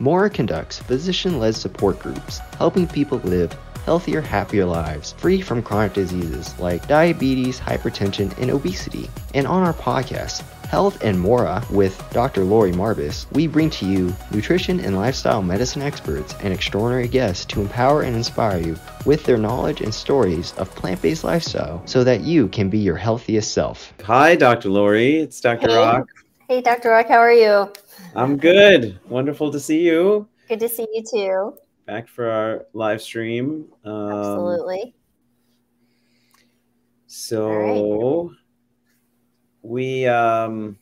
Mora conducts physician led support groups, helping people live healthier, happier lives, free from chronic diseases like diabetes, hypertension, and obesity. And on our podcast, Health and Mora with Dr. Lori Marbas, we bring to you nutrition and lifestyle medicine experts and extraordinary guests to empower and inspire you with their knowledge and stories of plant based lifestyle so that you can be your healthiest self. Hi, Dr. Lori. It's Dr. Hey. Rock. Hey, Dr. Rock, how are you? I'm good. Wonderful to see you. Good to see you too. Back for our live stream. Um, Absolutely. So we um,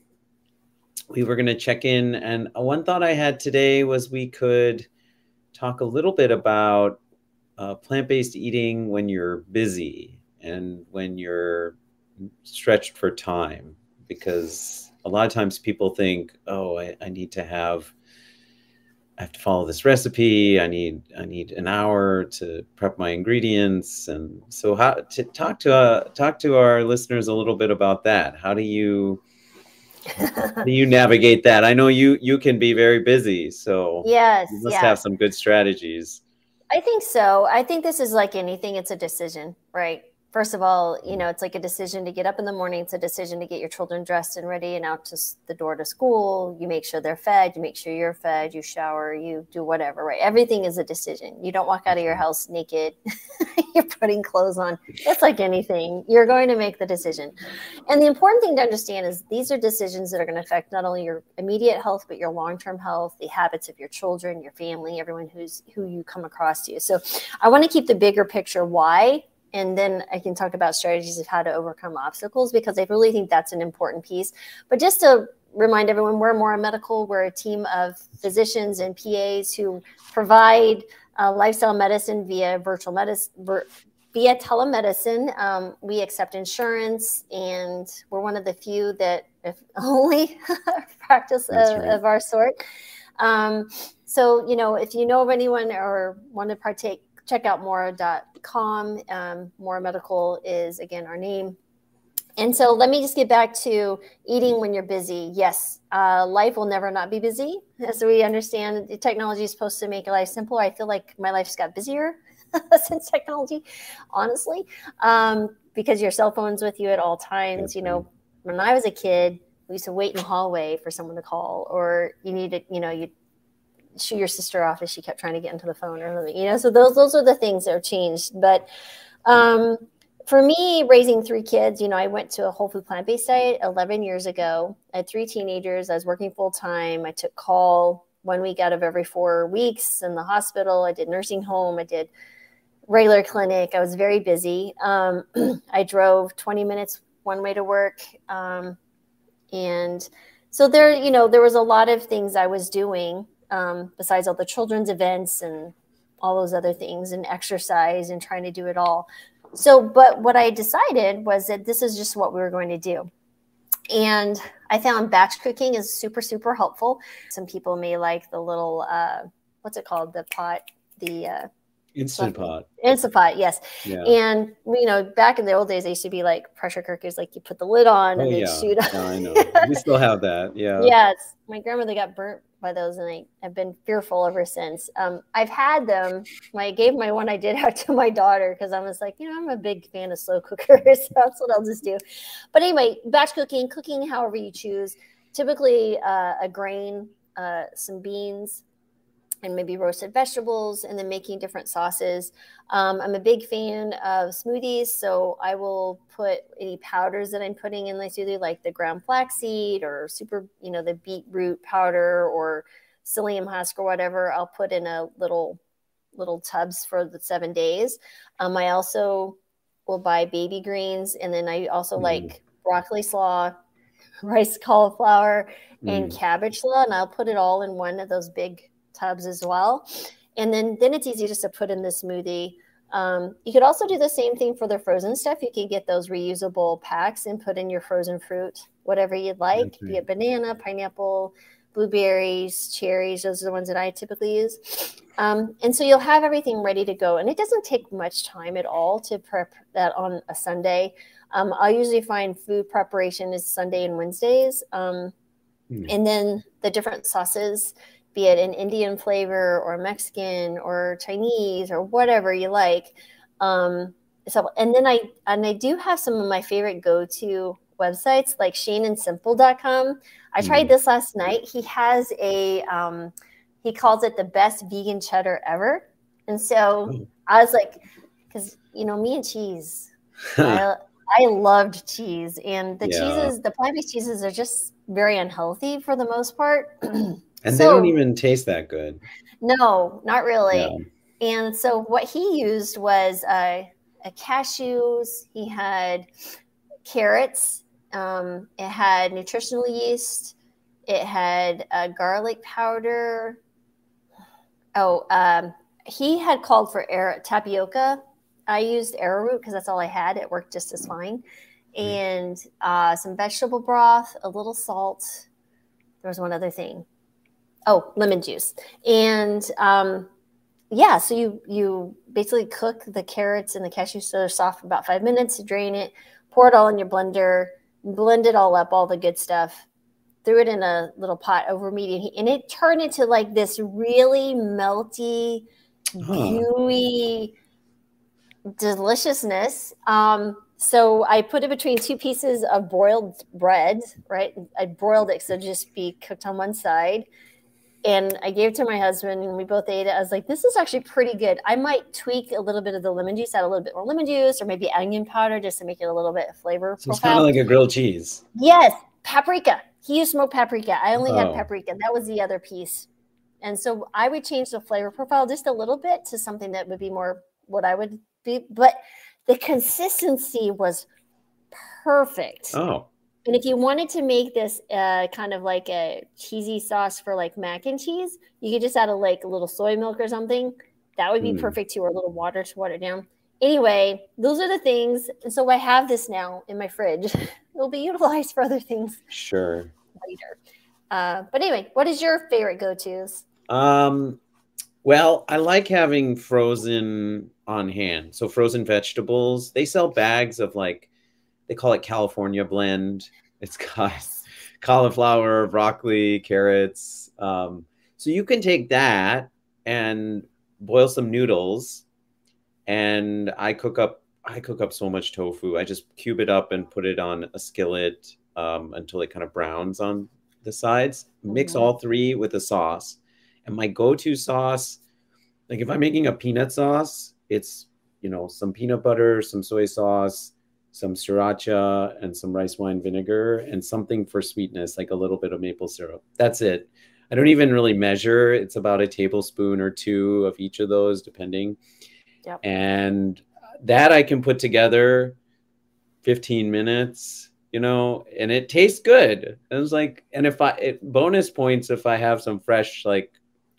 we were going to check in, and one thought I had today was we could talk a little bit about uh, plant-based eating when you're busy and when you're stretched for time, because a lot of times people think, "Oh, I, I need to have." I have to follow this recipe. I need I need an hour to prep my ingredients, and so how to talk to uh, talk to our listeners a little bit about that. How do you how do you navigate that? I know you you can be very busy, so yes, you must yes. have some good strategies. I think so. I think this is like anything, it's a decision, right? First of all, you know, it's like a decision to get up in the morning. It's a decision to get your children dressed and ready and out to the door to school. You make sure they're fed. You make sure you're fed. You shower. You do whatever, right? Everything is a decision. You don't walk out of your house naked. you're putting clothes on. It's like anything. You're going to make the decision. And the important thing to understand is these are decisions that are going to affect not only your immediate health, but your long-term health, the habits of your children, your family, everyone who's who you come across to. So I want to keep the bigger picture why and then I can talk about strategies of how to overcome obstacles because I really think that's an important piece. But just to remind everyone, we're Mora Medical. We're a team of physicians and PAs who provide uh, lifestyle medicine via virtual medicine. Vir- via telemedicine, um, we accept insurance, and we're one of the few that, if only, practice of, right. of our sort. Um, so, you know, if you know of anyone or want to partake, check out mora.com. Um, Mora Medical is, again, our name. And so let me just get back to eating when you're busy. Yes, uh, life will never not be busy. As we understand, the technology is supposed to make life simpler. I feel like my life's got busier since technology, honestly, um, because your cell phone's with you at all times. You know, when I was a kid, we used to wait in the hallway for someone to call, or you needed, you know, you shoo your sister off as she kept trying to get into the phone or something. You know, so those those are the things that have changed. But um, for me, raising three kids, you know, I went to a whole food plant based diet 11 years ago. I had three teenagers. I was working full time. I took call one week out of every four weeks in the hospital. I did nursing home. I did regular clinic. I was very busy. Um, I drove 20 minutes one way to work. Um, and so there, you know, there was a lot of things I was doing um, besides all the children's events and all those other things and exercise and trying to do it all. So, but what I decided was that this is just what we were going to do. And I found batch cooking is super, super helpful. Some people may like the little, uh, what's it called? The pot, the uh, Instant pot. Instant pot, yes. Yeah. And you know, back in the old days, they used to be like pressure cookers, like you put the lid on Oh, and then yeah. shoot. Yeah, I know. We still have that. Yeah. Yes, my grandmother got burnt by those, and I have been fearful ever since. Um, I've had them. I gave my one I did out to my daughter because I was like, you know, I'm a big fan of slow cookers, so that's what I'll just do. But anyway, batch cooking, cooking however you choose. Typically, uh, a grain, uh, some beans, and maybe roasted vegetables, and then making different sauces. Um, I'm a big fan of smoothies, so I will put any powders that I'm putting in my smoothie, like the ground flaxseed or super, you know, the beetroot powder or psyllium husk or whatever. I'll put in a little little tubs for the seven days. Um, I also will buy baby greens, and then I also Mm. like broccoli slaw, rice cauliflower, and Mm. cabbage slaw, and I'll put it all in one of those big tubs as well. And then then it's easy just to put in the smoothie. Um, you could also do the same thing for the frozen stuff. You can get those reusable packs and put in your frozen fruit, whatever you'd like, That's be it banana, pineapple, blueberries, cherries. Those are the ones that I typically use. Um, and so you'll have everything ready to go. And it doesn't take much time at all to prep that on a Sunday. Um, I usually find food preparation is Sunday and Wednesdays. Um, Hmm. and then the different sauces be it an Indian flavor or Mexican or Chinese or whatever you like. Um, so, and then I and I do have some of my favorite go-to websites like shaneandsimple.com. I tried mm. this last night. He has a um, he calls it the best vegan cheddar ever, and so oh. I was like, because you know me and cheese. I, I loved cheese, and the yeah. cheeses, the plant-based cheeses, are just very unhealthy for the most part. and so, they don't even taste that good. No, not really. Yeah. And so what he used was uh, a cashews. He had carrots. Um, it had nutritional yeast. It had a garlic powder. Oh, um, he had called for air tapioca I used arrowroot because that's all I had. It worked just as fine. Mm-hmm. And uh, some vegetable broth, a little salt. There was one other thing. Oh, lemon juice. And um, yeah, so you you basically cook the carrots and the cashews so they're soft for about five minutes. Drain it, pour it all in your blender, blend it all up, all the good stuff. Threw it in a little pot over medium heat, and it turned into like this really melty, huh. gooey deliciousness. Um, so I put it between two pieces of broiled bread, right? I broiled it so just be cooked on one side. And I gave it to my husband and we both ate it. I was like, this is actually pretty good. I might tweak a little bit of the lemon juice, add a little bit more lemon juice, or maybe onion powder just to make it a little bit flavor. So it's kind of like a grilled cheese. Yes, paprika. He used smoked paprika. I only oh. had paprika. That was the other piece. And so I would change the flavor profile just a little bit to something that would be more what I would be, but the consistency was perfect. Oh. And if you wanted to make this uh, kind of like a cheesy sauce for like mac and cheese, you could just add a like a little soy milk or something. That would be mm. perfect too, or a little water to water down. Anyway, those are the things. And so I have this now in my fridge. It'll be utilized for other things. Sure. Later. Uh, but anyway, what is your favorite go-tos? Um, well, I like having frozen on hand. So frozen vegetables, they sell bags of like they call it California blend. It's got cauliflower, broccoli, carrots. Um, so you can take that and boil some noodles, and I cook up. I cook up so much tofu. I just cube it up and put it on a skillet um, until it kind of browns on the sides. Mix mm-hmm. all three with a sauce and my go-to sauce, like if I'm making a peanut sauce, it's you know some peanut butter, some soy sauce, some sriracha, and some rice wine vinegar, and something for sweetness, like a little bit of maple syrup. That's it. I don't even really measure. It's about a tablespoon or two of each of those, depending. Yep. And that I can put together 15 minutes you know, and it tastes good. It was like, and if I it, bonus points if I have some fresh like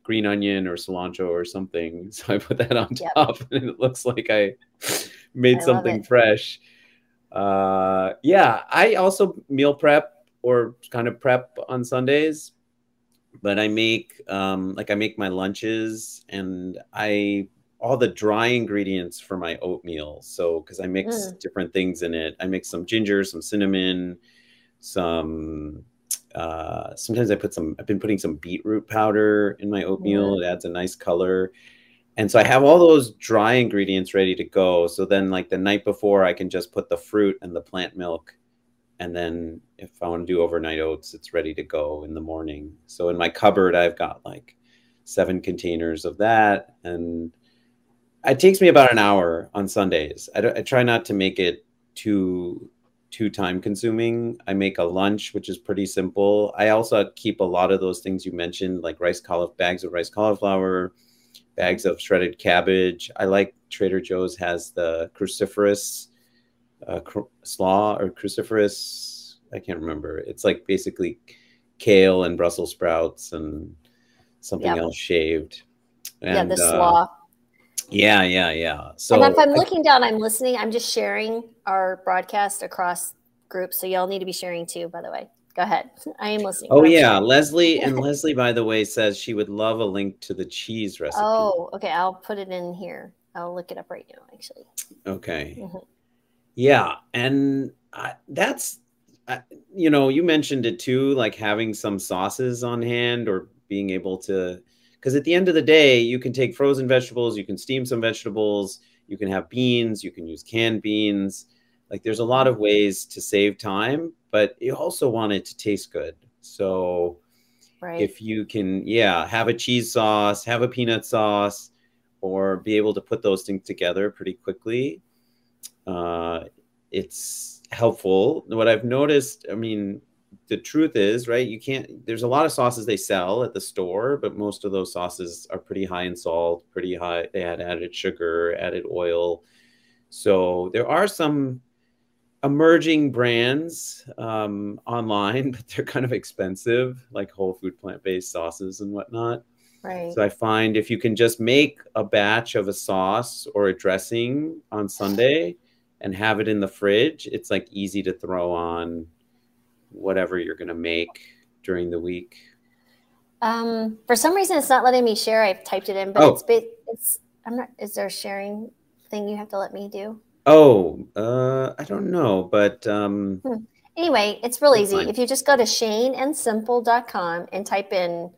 green onion or cilantro or something. So I put that on yep. top and it looks like I made I something fresh. Uh, yeah, I also meal prep or kind of prep on Sundays, but I make um, like I make my lunches and I all the dry ingredients for my oatmeal. So because I mix mm. different things in it, I mix some ginger, some cinnamon, some uh, sometimes I put some, I've been putting some beetroot powder in my oatmeal. Yeah. It adds a nice color. And so I have all those dry ingredients ready to go. So then, like the night before, I can just put the fruit and the plant milk. And then if I want to do overnight oats, it's ready to go in the morning. So in my cupboard, I've got like seven containers of that. And it takes me about an hour on Sundays. I, I try not to make it too too time consuming. I make a lunch, which is pretty simple. I also keep a lot of those things you mentioned, like rice cauliflower, bags of rice cauliflower, bags of shredded cabbage. I like Trader Joe's has the cruciferous uh, cr- slaw or cruciferous. I can't remember. It's like basically kale and Brussels sprouts and something yep. else shaved. And, yeah, the uh, slaw. Uh, yeah, yeah, yeah. So and if I'm looking down, I'm listening. I'm just sharing our broadcast across groups. So y'all need to be sharing too, by the way. Go ahead. I am listening. Oh yeah, Leslie and Leslie, by the way, says she would love a link to the cheese recipe. Oh, okay. I'll put it in here. I'll look it up right now, actually. Okay. Mm-hmm. Yeah, and I, that's, you know, you mentioned it too, like having some sauces on hand or being able to because at the end of the day you can take frozen vegetables you can steam some vegetables you can have beans you can use canned beans like there's a lot of ways to save time but you also want it to taste good so right. if you can yeah have a cheese sauce have a peanut sauce or be able to put those things together pretty quickly uh, it's helpful what i've noticed i mean the truth is, right, you can't, there's a lot of sauces they sell at the store, but most of those sauces are pretty high in salt, pretty high, they had added sugar, added oil. So there are some emerging brands um, online, but they're kind of expensive, like whole food plant based sauces and whatnot. Right. So I find if you can just make a batch of a sauce or a dressing on Sunday and have it in the fridge, it's like easy to throw on whatever you're going to make during the week? Um, for some reason, it's not letting me share. I've typed it in, but oh. it's it's. I'm not. Is there a sharing thing you have to let me do? Oh, uh, I don't know, but um, hmm. anyway, it's real easy. Fine. If you just go to shaneandsimple.com and type in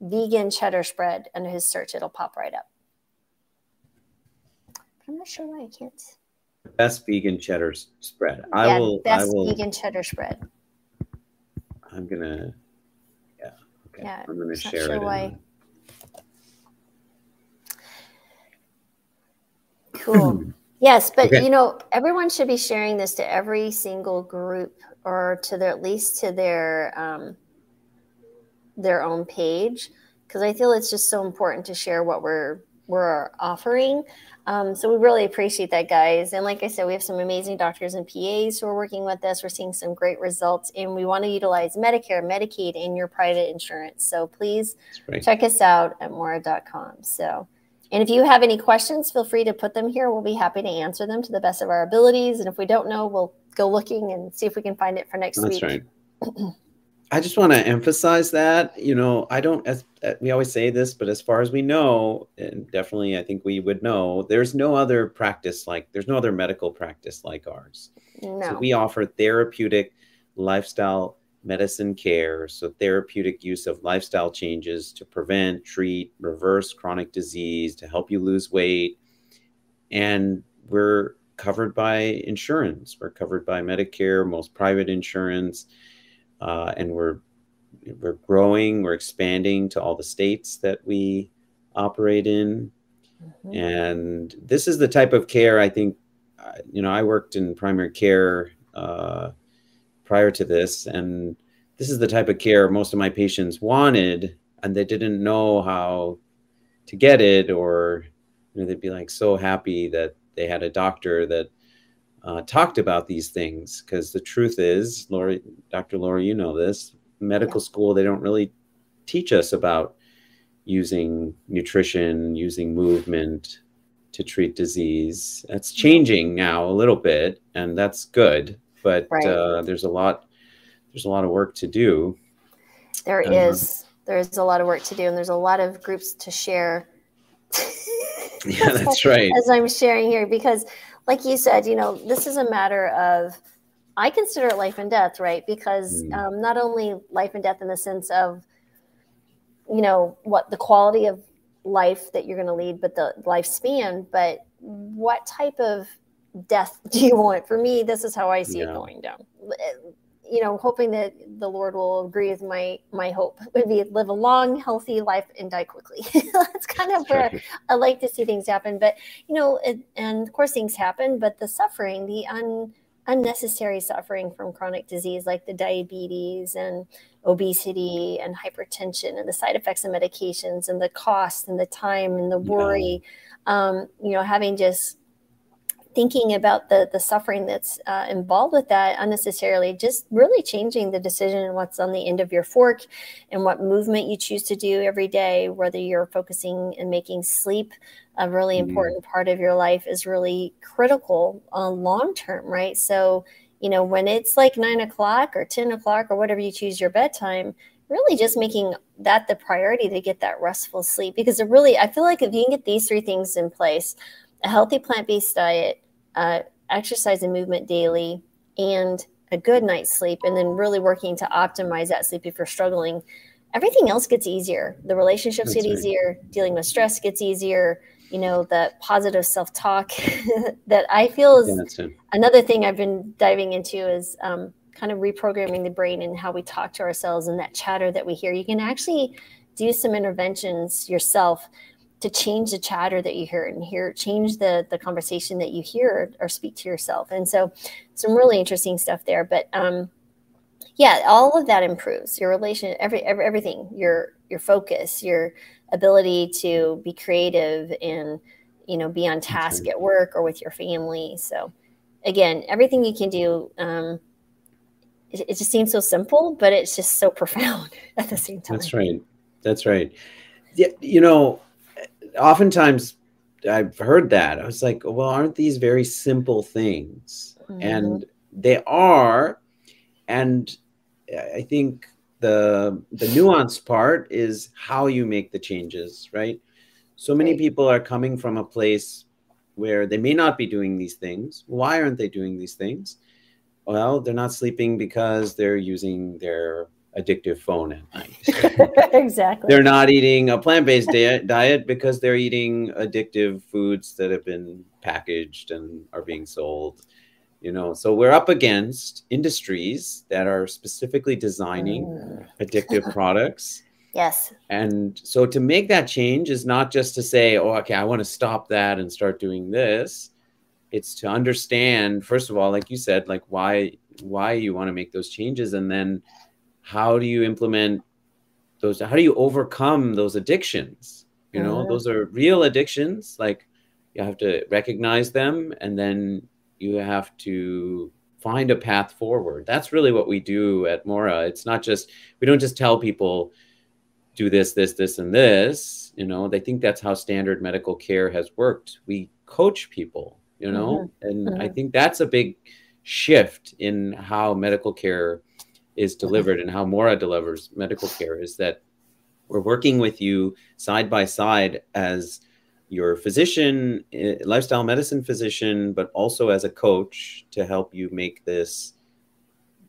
vegan cheddar spread under his search, it'll pop right up. I'm not sure why I can't. Best vegan cheddar spread. Yeah, I will. Best I will, vegan cheddar spread. I'm gonna, yeah, okay. Yeah, I'm gonna share sure it. Why. Cool. yes, but okay. you know, everyone should be sharing this to every single group or to their at least to their um, their own page because I feel it's just so important to share what we're we're offering. Um, so we really appreciate that, guys. And like I said, we have some amazing doctors and PAs who are working with us. We're seeing some great results, and we want to utilize Medicare, Medicaid, and your private insurance. So please right. check us out at Mora.com. So, and if you have any questions, feel free to put them here. We'll be happy to answer them to the best of our abilities. And if we don't know, we'll go looking and see if we can find it for next That's week. That's right. I just want to emphasize that, you know, I don't, as uh, we always say this, but as far as we know, and definitely I think we would know, there's no other practice like, there's no other medical practice like ours. No. So we offer therapeutic lifestyle medicine care. So therapeutic use of lifestyle changes to prevent, treat, reverse chronic disease, to help you lose weight. And we're covered by insurance. We're covered by Medicare, most private insurance uh, and we're we're growing, we're expanding to all the states that we operate in, mm-hmm. and this is the type of care I think. Uh, you know, I worked in primary care uh, prior to this, and this is the type of care most of my patients wanted, and they didn't know how to get it, or you know, they'd be like so happy that they had a doctor that uh, talked about these things because the truth is, Lori, Dr. Lori, you know this, medical school, they don't really teach us about using nutrition, using movement to treat disease. That's changing now a little bit, and that's good. But right. uh, there's a lot, there's a lot of work to do. There um, is. There's a lot of work to do, and there's a lot of groups to share. yeah, that's right. As I'm sharing here, because like you said, you know, this is a matter of, I consider it life and death, right? Because mm. um, not only life and death in the sense of, you know, what the quality of life that you're going to lead, but the lifespan, but what type of death do you want? For me, this is how I see yeah. it going down you know, hoping that the Lord will agree with my my hope would be live a long, healthy life and die quickly. That's kind of where I like to see things happen. But you know, it, and of course things happen, but the suffering, the un, unnecessary suffering from chronic disease like the diabetes and obesity and hypertension and the side effects of medications and the cost and the time and the worry, yeah. um, you know, having just thinking about the the suffering that's uh, involved with that unnecessarily just really changing the decision and what's on the end of your fork and what movement you choose to do every day whether you're focusing and making sleep a really mm-hmm. important part of your life is really critical uh, long term right so you know when it's like nine o'clock or 10 o'clock or whatever you choose your bedtime really just making that the priority to get that restful sleep because it really i feel like if you can get these three things in place a healthy plant-based diet uh, exercise and movement daily, and a good night's sleep, and then really working to optimize that sleep if you're struggling. everything else gets easier. The relationships That's get right. easier. Dealing with stress gets easier. You know, the positive self talk that I feel is Yeah, another thing I've been diving into is um, kind of reprogramming the brain and how we talk to ourselves and that chatter that we hear. You can actually do some interventions yourself to change the chatter that you hear and hear change the the conversation that you hear or speak to yourself. And so some really interesting stuff there. But um, yeah, all of that improves your relation, every, every everything, your your focus, your ability to be creative and you know be on task at work or with your family. So again, everything you can do. Um, it, it just seems so simple, but it's just so profound at the same time. That's right. That's right. Yeah, you know, oftentimes I've heard that. I was like, well, aren't these very simple things? Mhm. And they are. And I think the the nuanced part is how you make the changes, right? So many people are coming from a place where they may not be doing these things. Why aren't they doing these things? Well, they're not sleeping because they're using their addictive phone at night. exactly. they're not eating a plant-based diet, diet because they're eating addictive foods that have been packaged and are being sold you know so we're up against industries that are specifically designing Mm. addictive products Yes. and so to make that change is not just to say oh okay i want to stop that and start doing this it's to understand first of all like you said like why why you want to make those changes and then how do you implement those how do you overcome those addictions? You know Mhm. those are real addictions like you have to recognize them and then you have to find a path forward. That's really what we do at mora. It's not just we don't just tell people do this this this and this you know they think that's how standard medical care has worked. We coach people you know and i Mhm. think that's a big shift in how medical care is delivered and how mora delivers medical care is that we're working with you side by side as your physician eh, lifestyle medicine physician but also as a coach to help you make this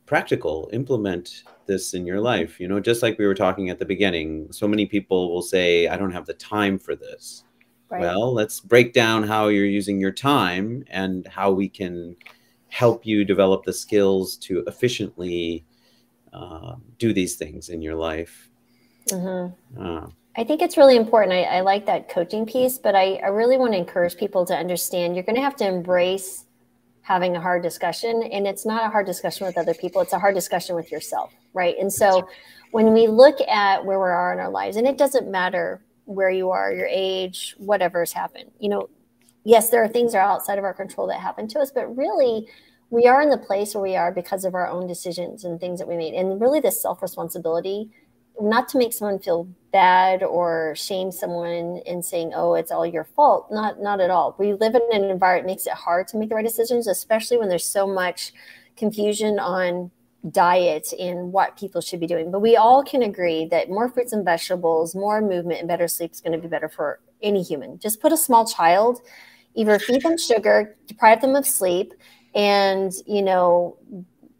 practical implement this in your life you know just like we were talking at the beginning so many people will say i don't have the time for this Right. well let's break down how you're using your time and how we can help you develop the skills to efficiently uh, do these things in your life Mhm. uh, I think it's really important. I, I like that coaching piece, but I, I really want to encourage people to understand you're going to have to embrace having a hard discussion. And it's not a hard discussion with other people, it's a hard discussion with yourself. Right. And so when we look at where we are in our lives, and it doesn't matter where you are, your age, whatever has happened, you know, yes, there are things that are outside of our control that happen to us, but really, we are in the place where we are because of our own decisions and things that we made. And really, this self responsibility not to make someone feel bad or shame someone in saying oh it's all your fault. Not not at all. We live in an environment that makes it hard to make the right decisions especially when there's so much confusion on diet and what people should be doing. But we all can agree that more fruits and vegetables more movement and better sleep is going to be better for any human. Just put a small child either feed them sugar deprive them of sleep and you know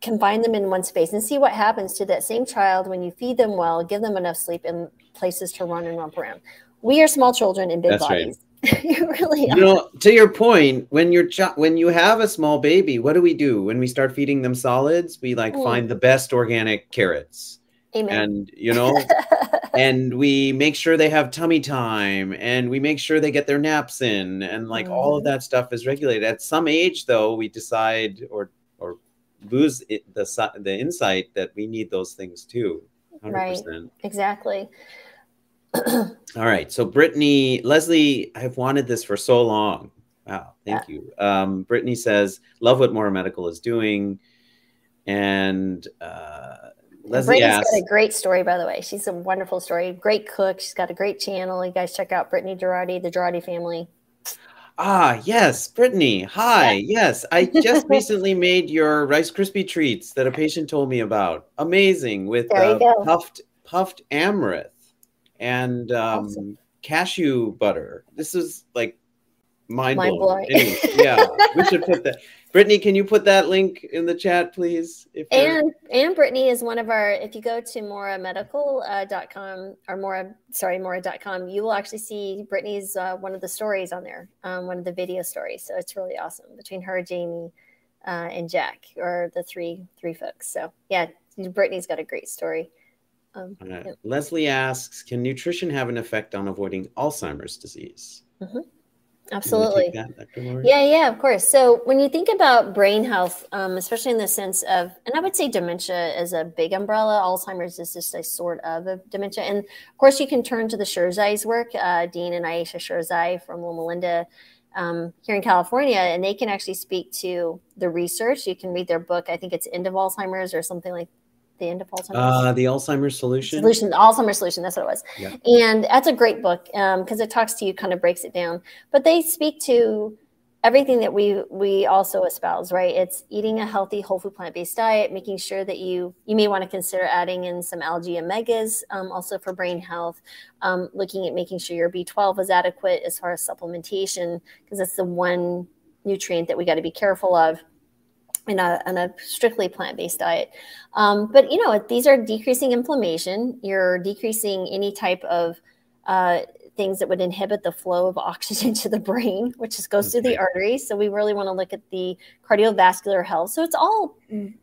confine them in one space and see what happens to that same child when you feed them well, give them enough sleep and places to run and romp around. We are small children in big That's right. bodies. you really you are. know to your point when you're ch- when you have a small baby what do we do when we start feeding them solids we like Mm. find the best organic carrots Amen. and you know and we make sure they have tummy time and we make sure they get their naps in and like all Mm-hmm. of that stuff is regulated at some age though we decide or or lose it, the the insight that we need those things too 100%. Right. exactly. all right so brittany leslie i've wanted this for so long wow thank you um brittany says love what more medical is doing and uh leslie Brittany's asks got a great story, by the way. She's a wonderful story. Great cook. She's got a great channel. You guys check out Brittany Jaroudi, the Jaroudi family. Ah, yes, Brittany. Hi. Yes, I just recently made your Rice Krispie treats that a patient told me about. Amazing with uh, puffed puffed amaranth and um, Awesome. cashew butter. This is like mind, mind blowing. Anyway, yeah, we should put that. Brittany, can you put that link in the chat, please? and and Brittany is one of our. If you go to moramedical.com uh, or Mora, sorry, Mora.com, you will actually see Brittany's uh, one of the stories on there, um, one of the video stories. So it's really awesome between her, Jamie, uh, and Jack, or the three three folks. So yeah, Brittany's got a great story. Um, yeah. Leslie asks, can nutrition have an effect on avoiding Alzheimer's disease? Mm-hmm. Absolutely. That, yeah, yeah, of course. So when you think about brain health, um, especially in the sense of, and I would say dementia is a big umbrella. Alzheimer's is just a sort of a dementia. And of course, you can turn to the Sherzai's work, uh, Dean and Ayesha Sherzai from Loma Linda um, here in California, and they can actually speak to the research. You can read their book. I think it's End of Alzheimer's or something like the end of Alzheimer's? Uh, the Alzheimer's solution. Solution, the Alzheimer's solution. That's what it was. Yeah. And that's a great book because um, it talks to you, kind of breaks it down. But they speak to everything that we we also espouse, right? It's eating a healthy, whole food, plant based diet, making sure that you you may want to consider adding in some algae omegas, um, also for brain health. Um, looking at making sure your B12 is adequate as far as supplementation, because that's the one nutrient that we got to be careful of in a, in a strictly plant-based diet. Um, but you know, these are decreasing inflammation. You're decreasing any type of uh, things that would inhibit the flow of oxygen to the brain, which just goes okay. through the arteries. So we really want to look at the cardiovascular health. So it's all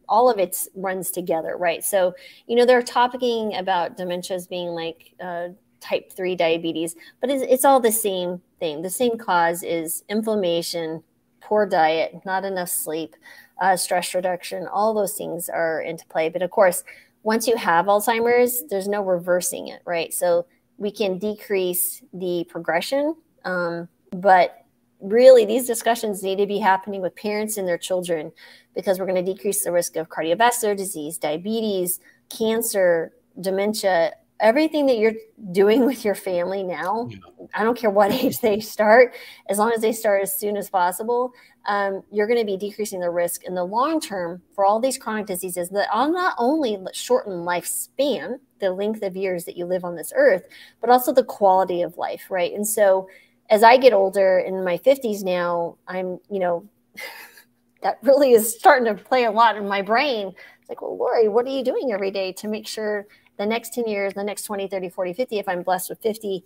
all of it runs together, right? So you know they're talking about dementias being like uh, type three diabetes, but it's, it's all the same thing. The same cause is inflammation, poor diet, not enough sleep uh, stress reduction, all those things are into play. But of course, once you have Alzheimer's, there's no reversing it, right? So we can decrease the progression, um, but really these discussions need to be happening with parents and their children because we're going to decrease the risk of cardiovascular disease, diabetes, cancer, dementia, everything that you're doing with your family now, yeah. I don't care what age they start, as long as they start as soon as possible, um, you're going to be decreasing the risk in the long term for all these chronic diseases that are not only shorten lifespan, the length of years that you live on this earth, but also the quality of life, right? And so as I get older in my 50s now, I'm, you know, that really is starting to play a lot in my brain. It's like, well, Lori, what are you doing every day to make sure the next 10 years, the next 20, 30, 40, 50, if I'm blessed with 50,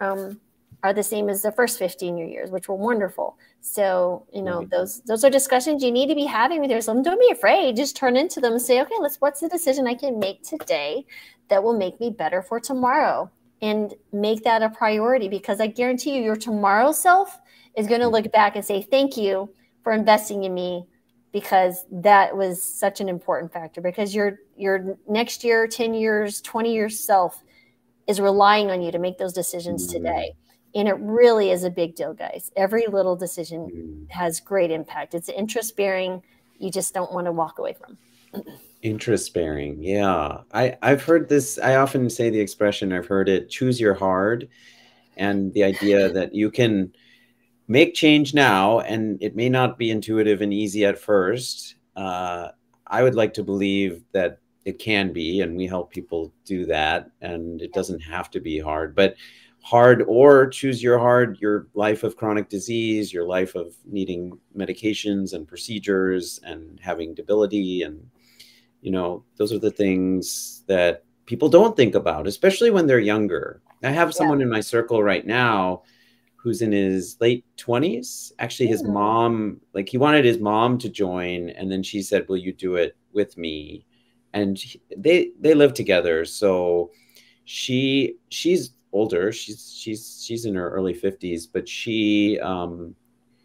um, are the same as the first 15 years, which were wonderful. So, you know, those those are discussions you need to be having with yourself. Don't be afraid. Just turn into them and say, okay, let's what's the decision I can make today that will make me better for tomorrow? And make that a priority because I guarantee you your tomorrow self is going to look back and say, Thank you for investing in me because that was such an important factor because your your next year 10 years 20 years self is relying on you to make those decisions mm-hmm. today. And it really is a big deal guys. Every little decision mm. has great impact. It's interest bearing. You just don't want to walk away from. Interest bearing. Yeah. I i've heard this i often say the expression i've heard it choose your hard and the idea that you can make change now, and it may not be intuitive and easy at first. Uh, I would like to believe that it can be, and we help people do that, and it doesn't have to be hard, but hard or choose your hard, your life of chronic disease, your life of needing medications and procedures and having debility. And, you know, those are the things that people don't think about, especially when they're younger. I have someone yeah. in my circle right now who's in his late 20s. Actually, his mom, like he wanted his mom to join, and then she said, "Will you do it with me?" And they they live together, so she she's older. She's she's she's in her early 50s, but she um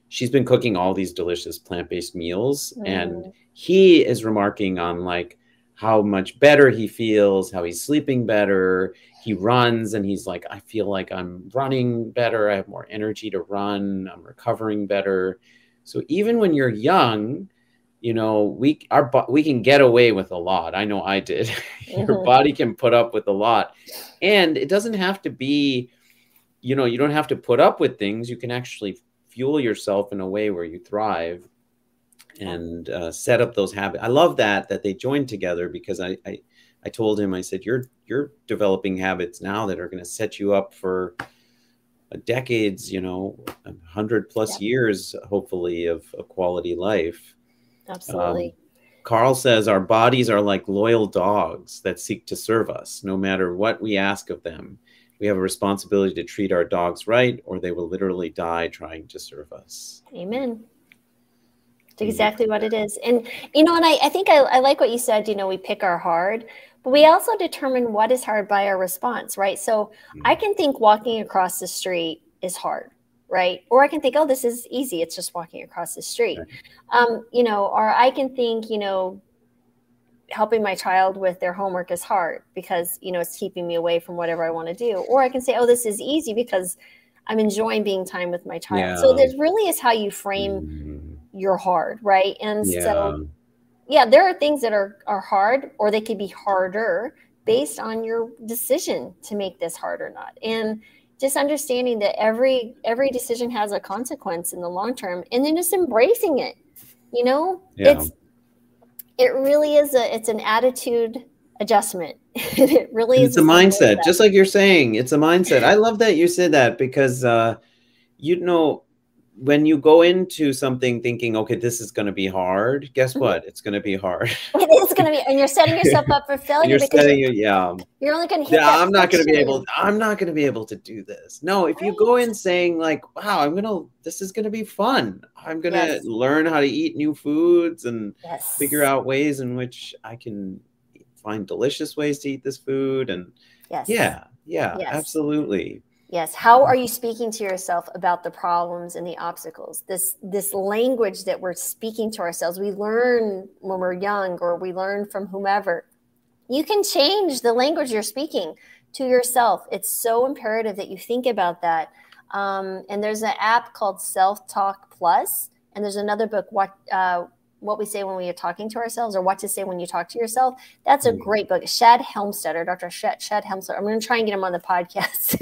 she's been cooking all these delicious plant-based meals mm. and he is remarking on like how much better he feels, how he's sleeping better. He runs and he's like, I feel like I'm running better. I have more energy to run. I'm recovering better. So even when you're young, you know, we our we can get away with a lot. I know I did. Your mm-hmm. body can put up with a lot. And it doesn't have to be, you know, you don't have to put up with things. You can actually fuel yourself in a way where you thrive and uh, set up those habits. I love that that they joined together because I, I I told him I said you're you're developing habits now that are going to set you up for decades, you know, a hundred plus Yeah. years, hopefully, of a quality life. Absolutely. Carl says our bodies are like loyal dogs that seek to serve us, no matter what we ask of them. We have a responsibility to treat our dogs right, or they will literally die trying to serve us. Amen. Amen. exactly what it is. And, you know, and I, I think I, I like what you said, you know, we pick our hard, but we also determine what is hard by our response, right? So I can think walking across the street is hard, right? Or I can think, oh, this is easy. It's just walking across the street. Um, you know, or I can think, you know, helping my child with their homework is hard because, you know, it's keeping me away from whatever I want to do. Or I can say, oh, this is easy because I'm enjoying being time with my child. So Yeah. there's really is how you frame Mm, your hard, right? And Yeah. so yeah, there are things that are are hard or they could be harder based on your decision to make this hard or not. And just understanding that every every decision has a consequence in the long term and then just embracing it. You know? Yeah. It's it really is a it's an attitude adjustment. it really it's is a mindset just like you're saying it's a mindset i love that you said that because uh you know when you go into something thinking okay this is going to be hard guess Mhm. what? It's going to be hard. It is going to be and you're setting yourself up for failure you're because setting you're, yeah. you're only going to yeah i'm not going to be able i'm not going to be able to do this. No if you go in saying like wow i'm going to this is going to be fun. I'm going to Yes. learn how to eat new foods and yes. figure out ways in which i can find delicious ways to eat this food and Yes. yeah yeah absolutely Yes. How are you speaking to yourself about the problems and the obstacles? This this language that we're speaking to ourselves, we learn when we're young or we learn from whomever. You can change the language you're speaking to yourself. It's so imperative that you think about that. Um, and there's an app called Self Talk Plus, and there's another book, what uh, what we say when we are talking to ourselves, or what to say when you talk to yourself. That's a Mm. great book. Shad Helmstetter, Dr. Shad, Shad Helmstetter. I'm going to try and get him on the podcast.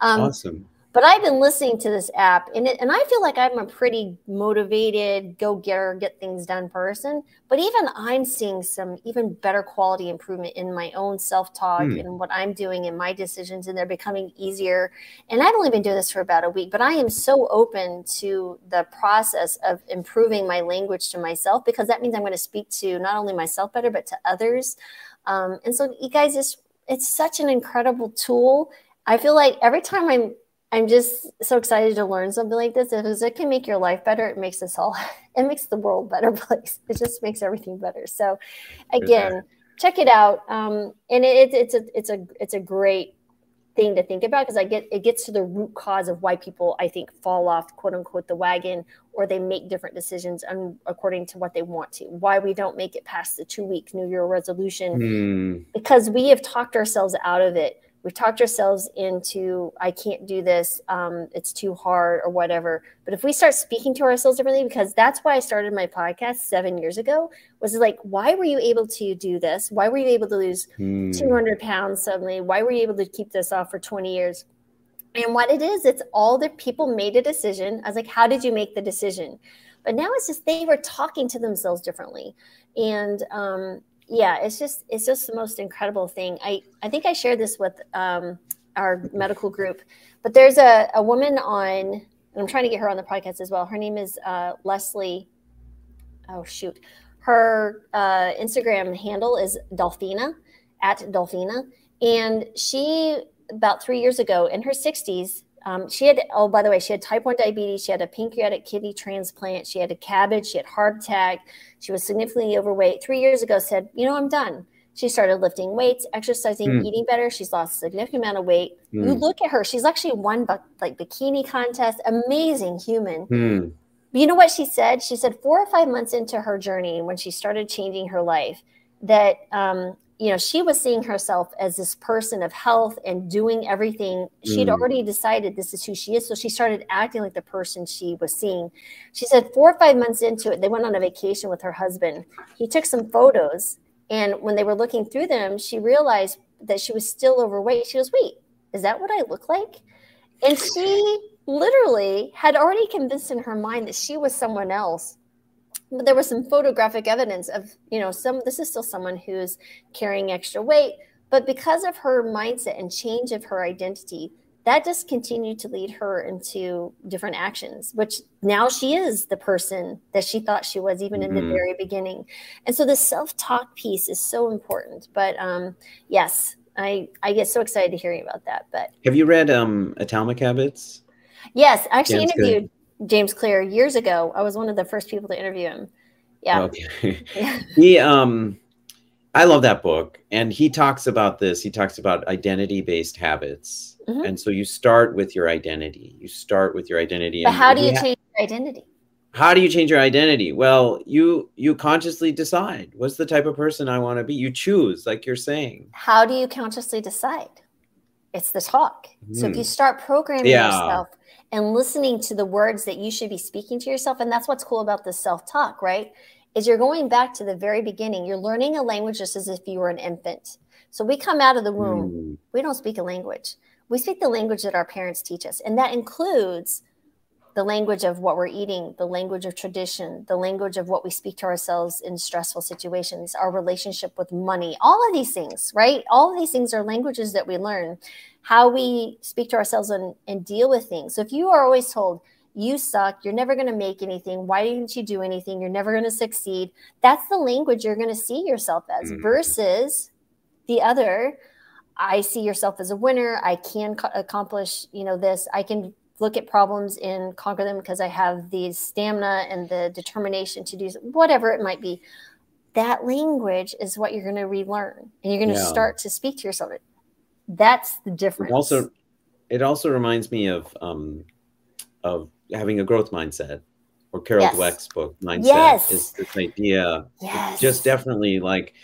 um, awesome but I've been listening to this app, and it, and I feel like I'm a pretty motivated, go getter, get things done person. But even I'm seeing some even better quality improvement in my own self talk Hmm. and what I'm doing and my decisions, and they're becoming easier. And I've only been doing this for about a week, but I am so open to the process of improving my language to myself because that means I'm going to speak to not only myself better, but to others. Um, and so, you guys, it's it's such an incredible tool. I feel like every time I'm I'm just so excited to learn something like this because it can make your life better. It makes us all, it makes the world a better place. It just makes everything better. So, again, check it out. Um, and it, it's a it's a it's a great thing to think about because I get it gets to the root cause of why people I think fall off quote unquote the wagon or they make different decisions un, according to what they want to. Why we don't make it past the two week New Year resolution Hmm. because we have talked ourselves out of it. We've talked ourselves into, I can't do this, um, it's too hard or whatever. But if we start speaking to ourselves differently, because that's why I started my podcast seven years ago, was like, why were you able to do this? Why were you able to lose Hmm. 200 pounds suddenly? Why were you able to keep this off for 20 years? And what it is, it's all the people made a decision. I was like, how did you make the decision? But now it's just they were talking to themselves differently. And um, yeah, it's just it's just the most incredible thing. I I think I shared this with um, our medical group, but there's a, a woman on, I'm trying to get her on the podcast as well. Her name is uh, Leslie. Oh shoot, her uh, Instagram handle is Dolphina at Dolphina, and she about three years ago in her 60s. Um, she had, oh, by the way, she had type 1 diabetes. She had a pancreatic kidney transplant. She had a cabbage. She had heart attack. She was significantly overweight. Three years ago, said, you know, I'm done. She started lifting weights, exercising, Hmm. eating better. She's lost a significant amount of weight. You Hmm. look at her; she's actually won like bikini contest. Amazing human. But you know what she said? She said four or five months into her journey, when she started changing her life, that um, you know she was seeing herself as this person of health and doing everything. She'd Mm. already decided this is who she is, so she started acting like the person she was seeing. She said four or five months into it, they went on a vacation with her husband. He took some photos, and when they were looking through them, she realized that she was still overweight. She goes, "Wait, is that what I look like?" And she literally had already convinced in her mind that she was someone else. But there was some photographic evidence of, you know, some this is still someone who's carrying extra weight. But because of her mindset and change of her identity, that just continued to lead her into different actions, which now she is the person that she thought she was even mm-hmm. in the mm-hmm. very beginning. And so the self-talk piece is so important. But um, yes, I I get so excited to hearing about that. But have you read um, Atomic Habits? Yes, I actually James interviewed Clear. James Clear years ago. I was one of the first people to interview him. Yeah. Okay. he um I love that book. And he talks about this. He talks about identity based habits. Mm-hmm. And so you start with your identity. You start with your identity. But how do you ha- change your identity? How do you change your identity? Well, you you consciously decide what's the type of person I want to be. You choose, like you're saying. How do you consciously decide? It's the talk. Mm. So if you hmm. start programming yeah. yourself and listening to the words that you should be speaking to yourself, and that's what's cool about this self-talk, right? is you're going back to the very beginning. You're learning a language just as if you were an infant. So we come out of the womb, mm. we don't speak a language. We speak the language that our parents teach us. And that includes the language of what we're eating, the language of tradition, the language of what we speak to ourselves in stressful situations, our relationship with money, all of these things, right? All of these things are languages that we learn, how we speak to ourselves and, and deal with things. So if you are always told, you suck, you're never going to make anything, why didn't you do anything, you're never going to succeed. That's the language you're going to see yourself as mm-hmm. versus the other. I see yourself as a winner. I can co- accomplish, you know, this. I can look at problems and conquer them because I have the stamina and the determination to do whatever it might be. That language is what you're going to relearn, and you're going to yeah. start to speak to yourself. That's the difference. It also, it also reminds me of um, of having a growth mindset or Carol yes. Dweck's book mindset yes. is this idea yes. just definitely like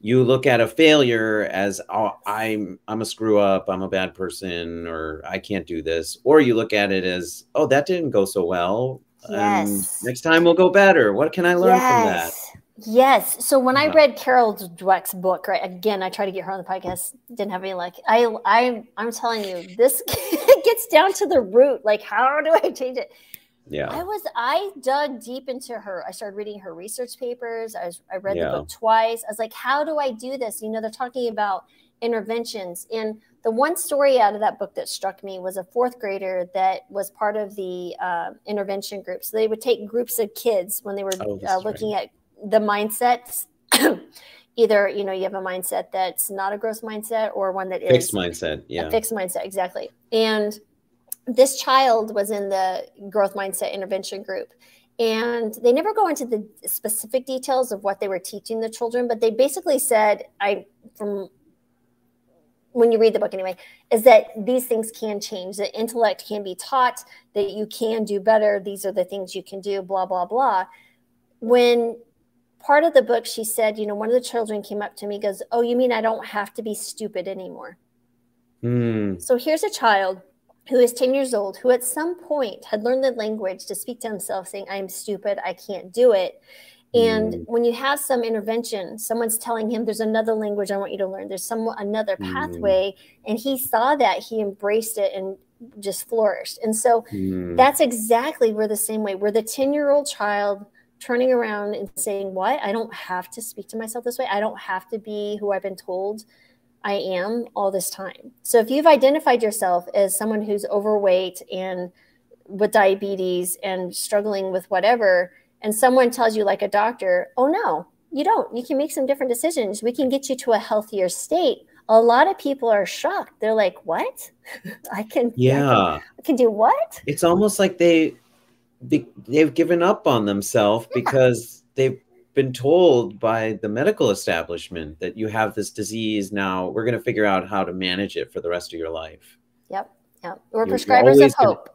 you look at a failure as oh, I'm I'm a screw up, I'm a bad person, or I can't do this, or you look at it as oh that didn't go so well. Yes. Um, next time we'll go better. What can I learn yes. from that? Yes. So when yeah. I read Carol Dweck's book, right again, I tried to get her on the podcast, didn't have any luck. I I I'm telling you, this gets down to the root. Like, how do I change it? Yeah. I was I dug deep into her. I started reading her research papers. I was I read yeah. the book twice. I was like, how do I do this? You know, they're talking about interventions. And the one story out of that book that struck me was a fourth grader that was part of the uh, intervention group. So they would take groups of kids when they were oh, uh, looking right. at the mindsets. Either you know you have a mindset that's not a growth mindset or one that is fixed mindset. Yeah, fixed mindset exactly. And this child was in the growth mindset intervention group and they never go into the specific details of what they were teaching the children but they basically said i from when you read the book anyway is that these things can change that intellect can be taught that you can do better these are the things you can do blah blah blah when part of the book she said you know one of the children came up to me goes oh you mean i don't have to be stupid anymore mm. so here's a child who is 10 years old, who at some point had learned the language to speak to himself, saying, I'm stupid, I can't do it. And mm. when you have some intervention, someone's telling him there's another language I want you to learn, there's some another mm. pathway, and he saw that, he embraced it and just flourished. And so mm. that's exactly we're the same way. We're the 10 year old child turning around and saying, What? I don't have to speak to myself this way. I don't have to be who I've been told I am all this time. So if you've identified yourself as someone who's overweight and with diabetes and struggling with whatever, and someone tells you, like a doctor, oh no, you don't, you can make some different decisions. We can get you to a healthier state. A lot of people are shocked. They're like, what? I can, yeah, I can, I can, do what? It's almost like they, they they've given up on themselves yeah. because they've been told by the medical establishment that you have this disease now. We're going to figure out how to manage it for the rest of your life. Yep yep. We're you're, prescribers you're of hope.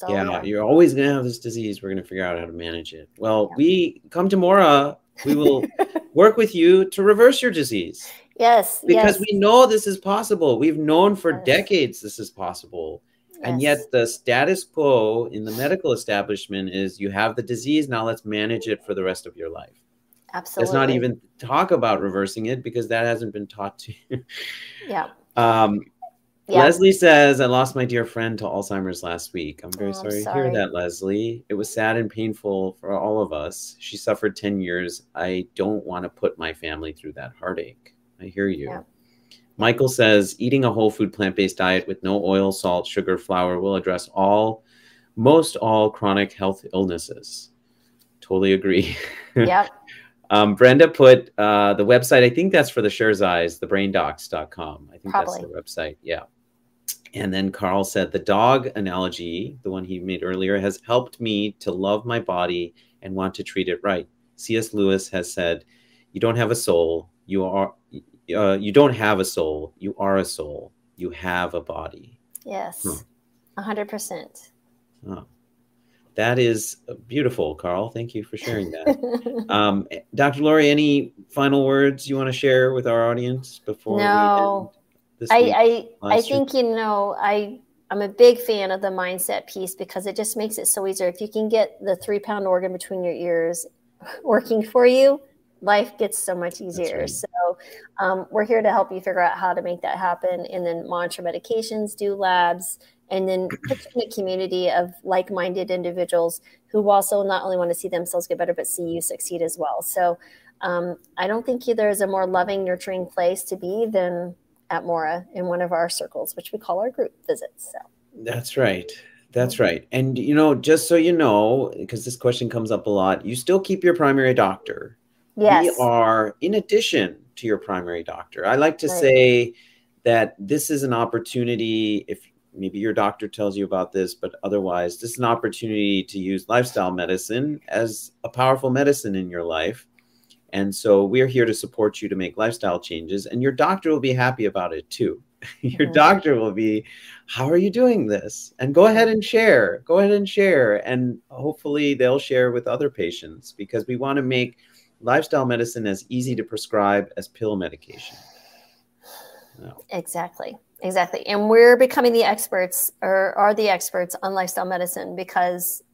Gonna, yeah you're always going to have this disease. We're going to figure out how to manage it. Well we come to mora we will work with you to reverse your disease. Yes because yes. we know this is possible. We've known for yes. decades this is possible and yet the status quo in the medical establishment is you have the disease now let's manage it for the rest of your life Absolutely. Let's not even talk about reversing it because that hasn't been taught to you. Yeah. Um, yeah. Leslie says, I lost my dear friend to Alzheimer's last week. I'm very oh, sorry, I'm sorry to hear that, Leslie. It was sad and painful for all of us. She suffered 10 years. I don't want to put my family through that heartache. I hear you. Yeah. Michael says eating a whole food plant based diet with no oil, salt, sugar, flour will address all, most all chronic health illnesses. Totally agree. Yep. um, Brenda put uh, the website, I think that's for the Sherzais, thebraindocs.com. I think Probably. that's the website. Yeah. And then Carl said the dog analogy, the one he made earlier, has helped me to love my body and want to treat it right. C.S. Lewis has said, "You don't have a soul. You are. Uh, you don't have a soul. You are a soul. You have a body." Yes. A hundred percent. That is beautiful, Carl. Thank you for sharing that. um, Dr. Lori, any final words you want to share with our audience before No. we end this I. I, I think, you know, I, I'm a big fan of the mindset piece because it just makes it so easier. If you can get the three pound organ between your ears working for you, life gets so much easier. right. So um, we're here to help you figure out how to make that happen and then monitor medications, do labs, and then put you in a community of like-minded individuals who also not only want to see themselves get better, but see you succeed as well. So um, I don't think there is a more loving, nurturing place to be than at Mora in one of our circles, which we call our group visits. So That's right. That's right. And you know, just so you know, because this question comes up a lot, you still keep your primary doctor. Yes, We are in addition to your primary doctor. I like to Right. say that this is an opportunity if maybe your doctor tells you about this, but otherwise, this is an opportunity to use lifestyle medicine as a powerful medicine in your life. And so we're here to support you to make lifestyle changes, and your doctor will be happy about it too. your Mhm. doctor will be, How are you doing this? And go ahead and share. Go ahead and share. And hopefully, they'll share with other patients because we want to make lifestyle medicine as easy to prescribe as pill medication. No. exactly, exactly. And we're becoming the experts, or are the experts on lifestyle medicine because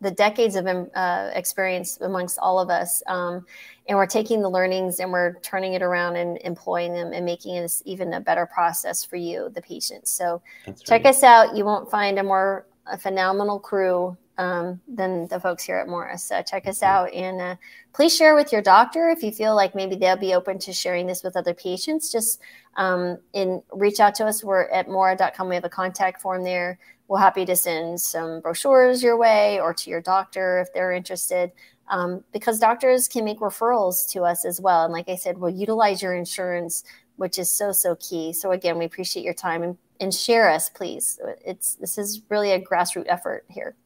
the decades of um, uh, experience amongst all of us, um, and we're taking the learnings and we're turning it around and employing them and making it even a better process for you, the patient. So That's check right. us out. You won't find a more a phenomenal crew um, than the folks here at Morris. So check us Mhm. out and uh, please share with your doctor if you feel like maybe they'll be open to sharing this with other patients. Just um, and reach out to us. We're at mora.com. We have a contact form there. We're happy to send some brochures your way or to your doctor if they're interested. Um, because doctors can make referrals to us as well. And like I said, we'll utilize your insurance, which is so, so key. So again, we appreciate your time and, and share us, please. It's this is really a grassroots effort here.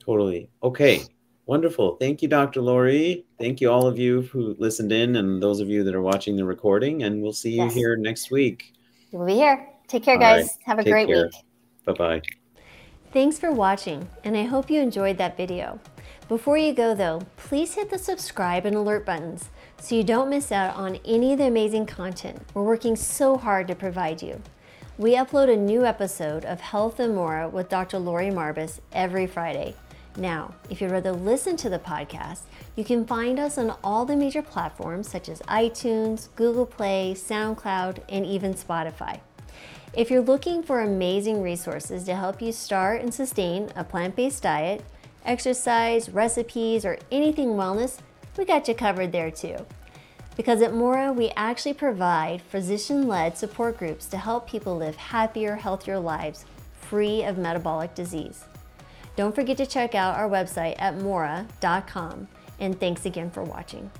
Totally. Okay. Wonderful. Thank you, Dr. Lori. Thank you, all of you who listened in and those of you that are watching the recording. And we'll see you Yes. here next week. We'll be here. Take care, All right. guys. Have a Take great care. week. Bye bye. Thanks for watching, and I hope you enjoyed that video. Before you go though, please hit the subscribe and alert buttons so you don't miss out on any of the amazing content we're working so hard to provide you. We upload a new episode of Health and More with Dr. Lori Marbas every Friday. Now, if you'd rather listen to the podcast, you can find us on all the major platforms such as iTunes, Google Play, SoundCloud, and even Spotify. If you're looking for amazing resources to help you start and sustain a plant based diet, exercise, recipes, or anything wellness, we got you covered there too. Because at Mora, we actually provide physician led support groups to help people live happier, healthier lives free of metabolic disease. Don't forget to check out our website at mora.com, and thanks again for watching.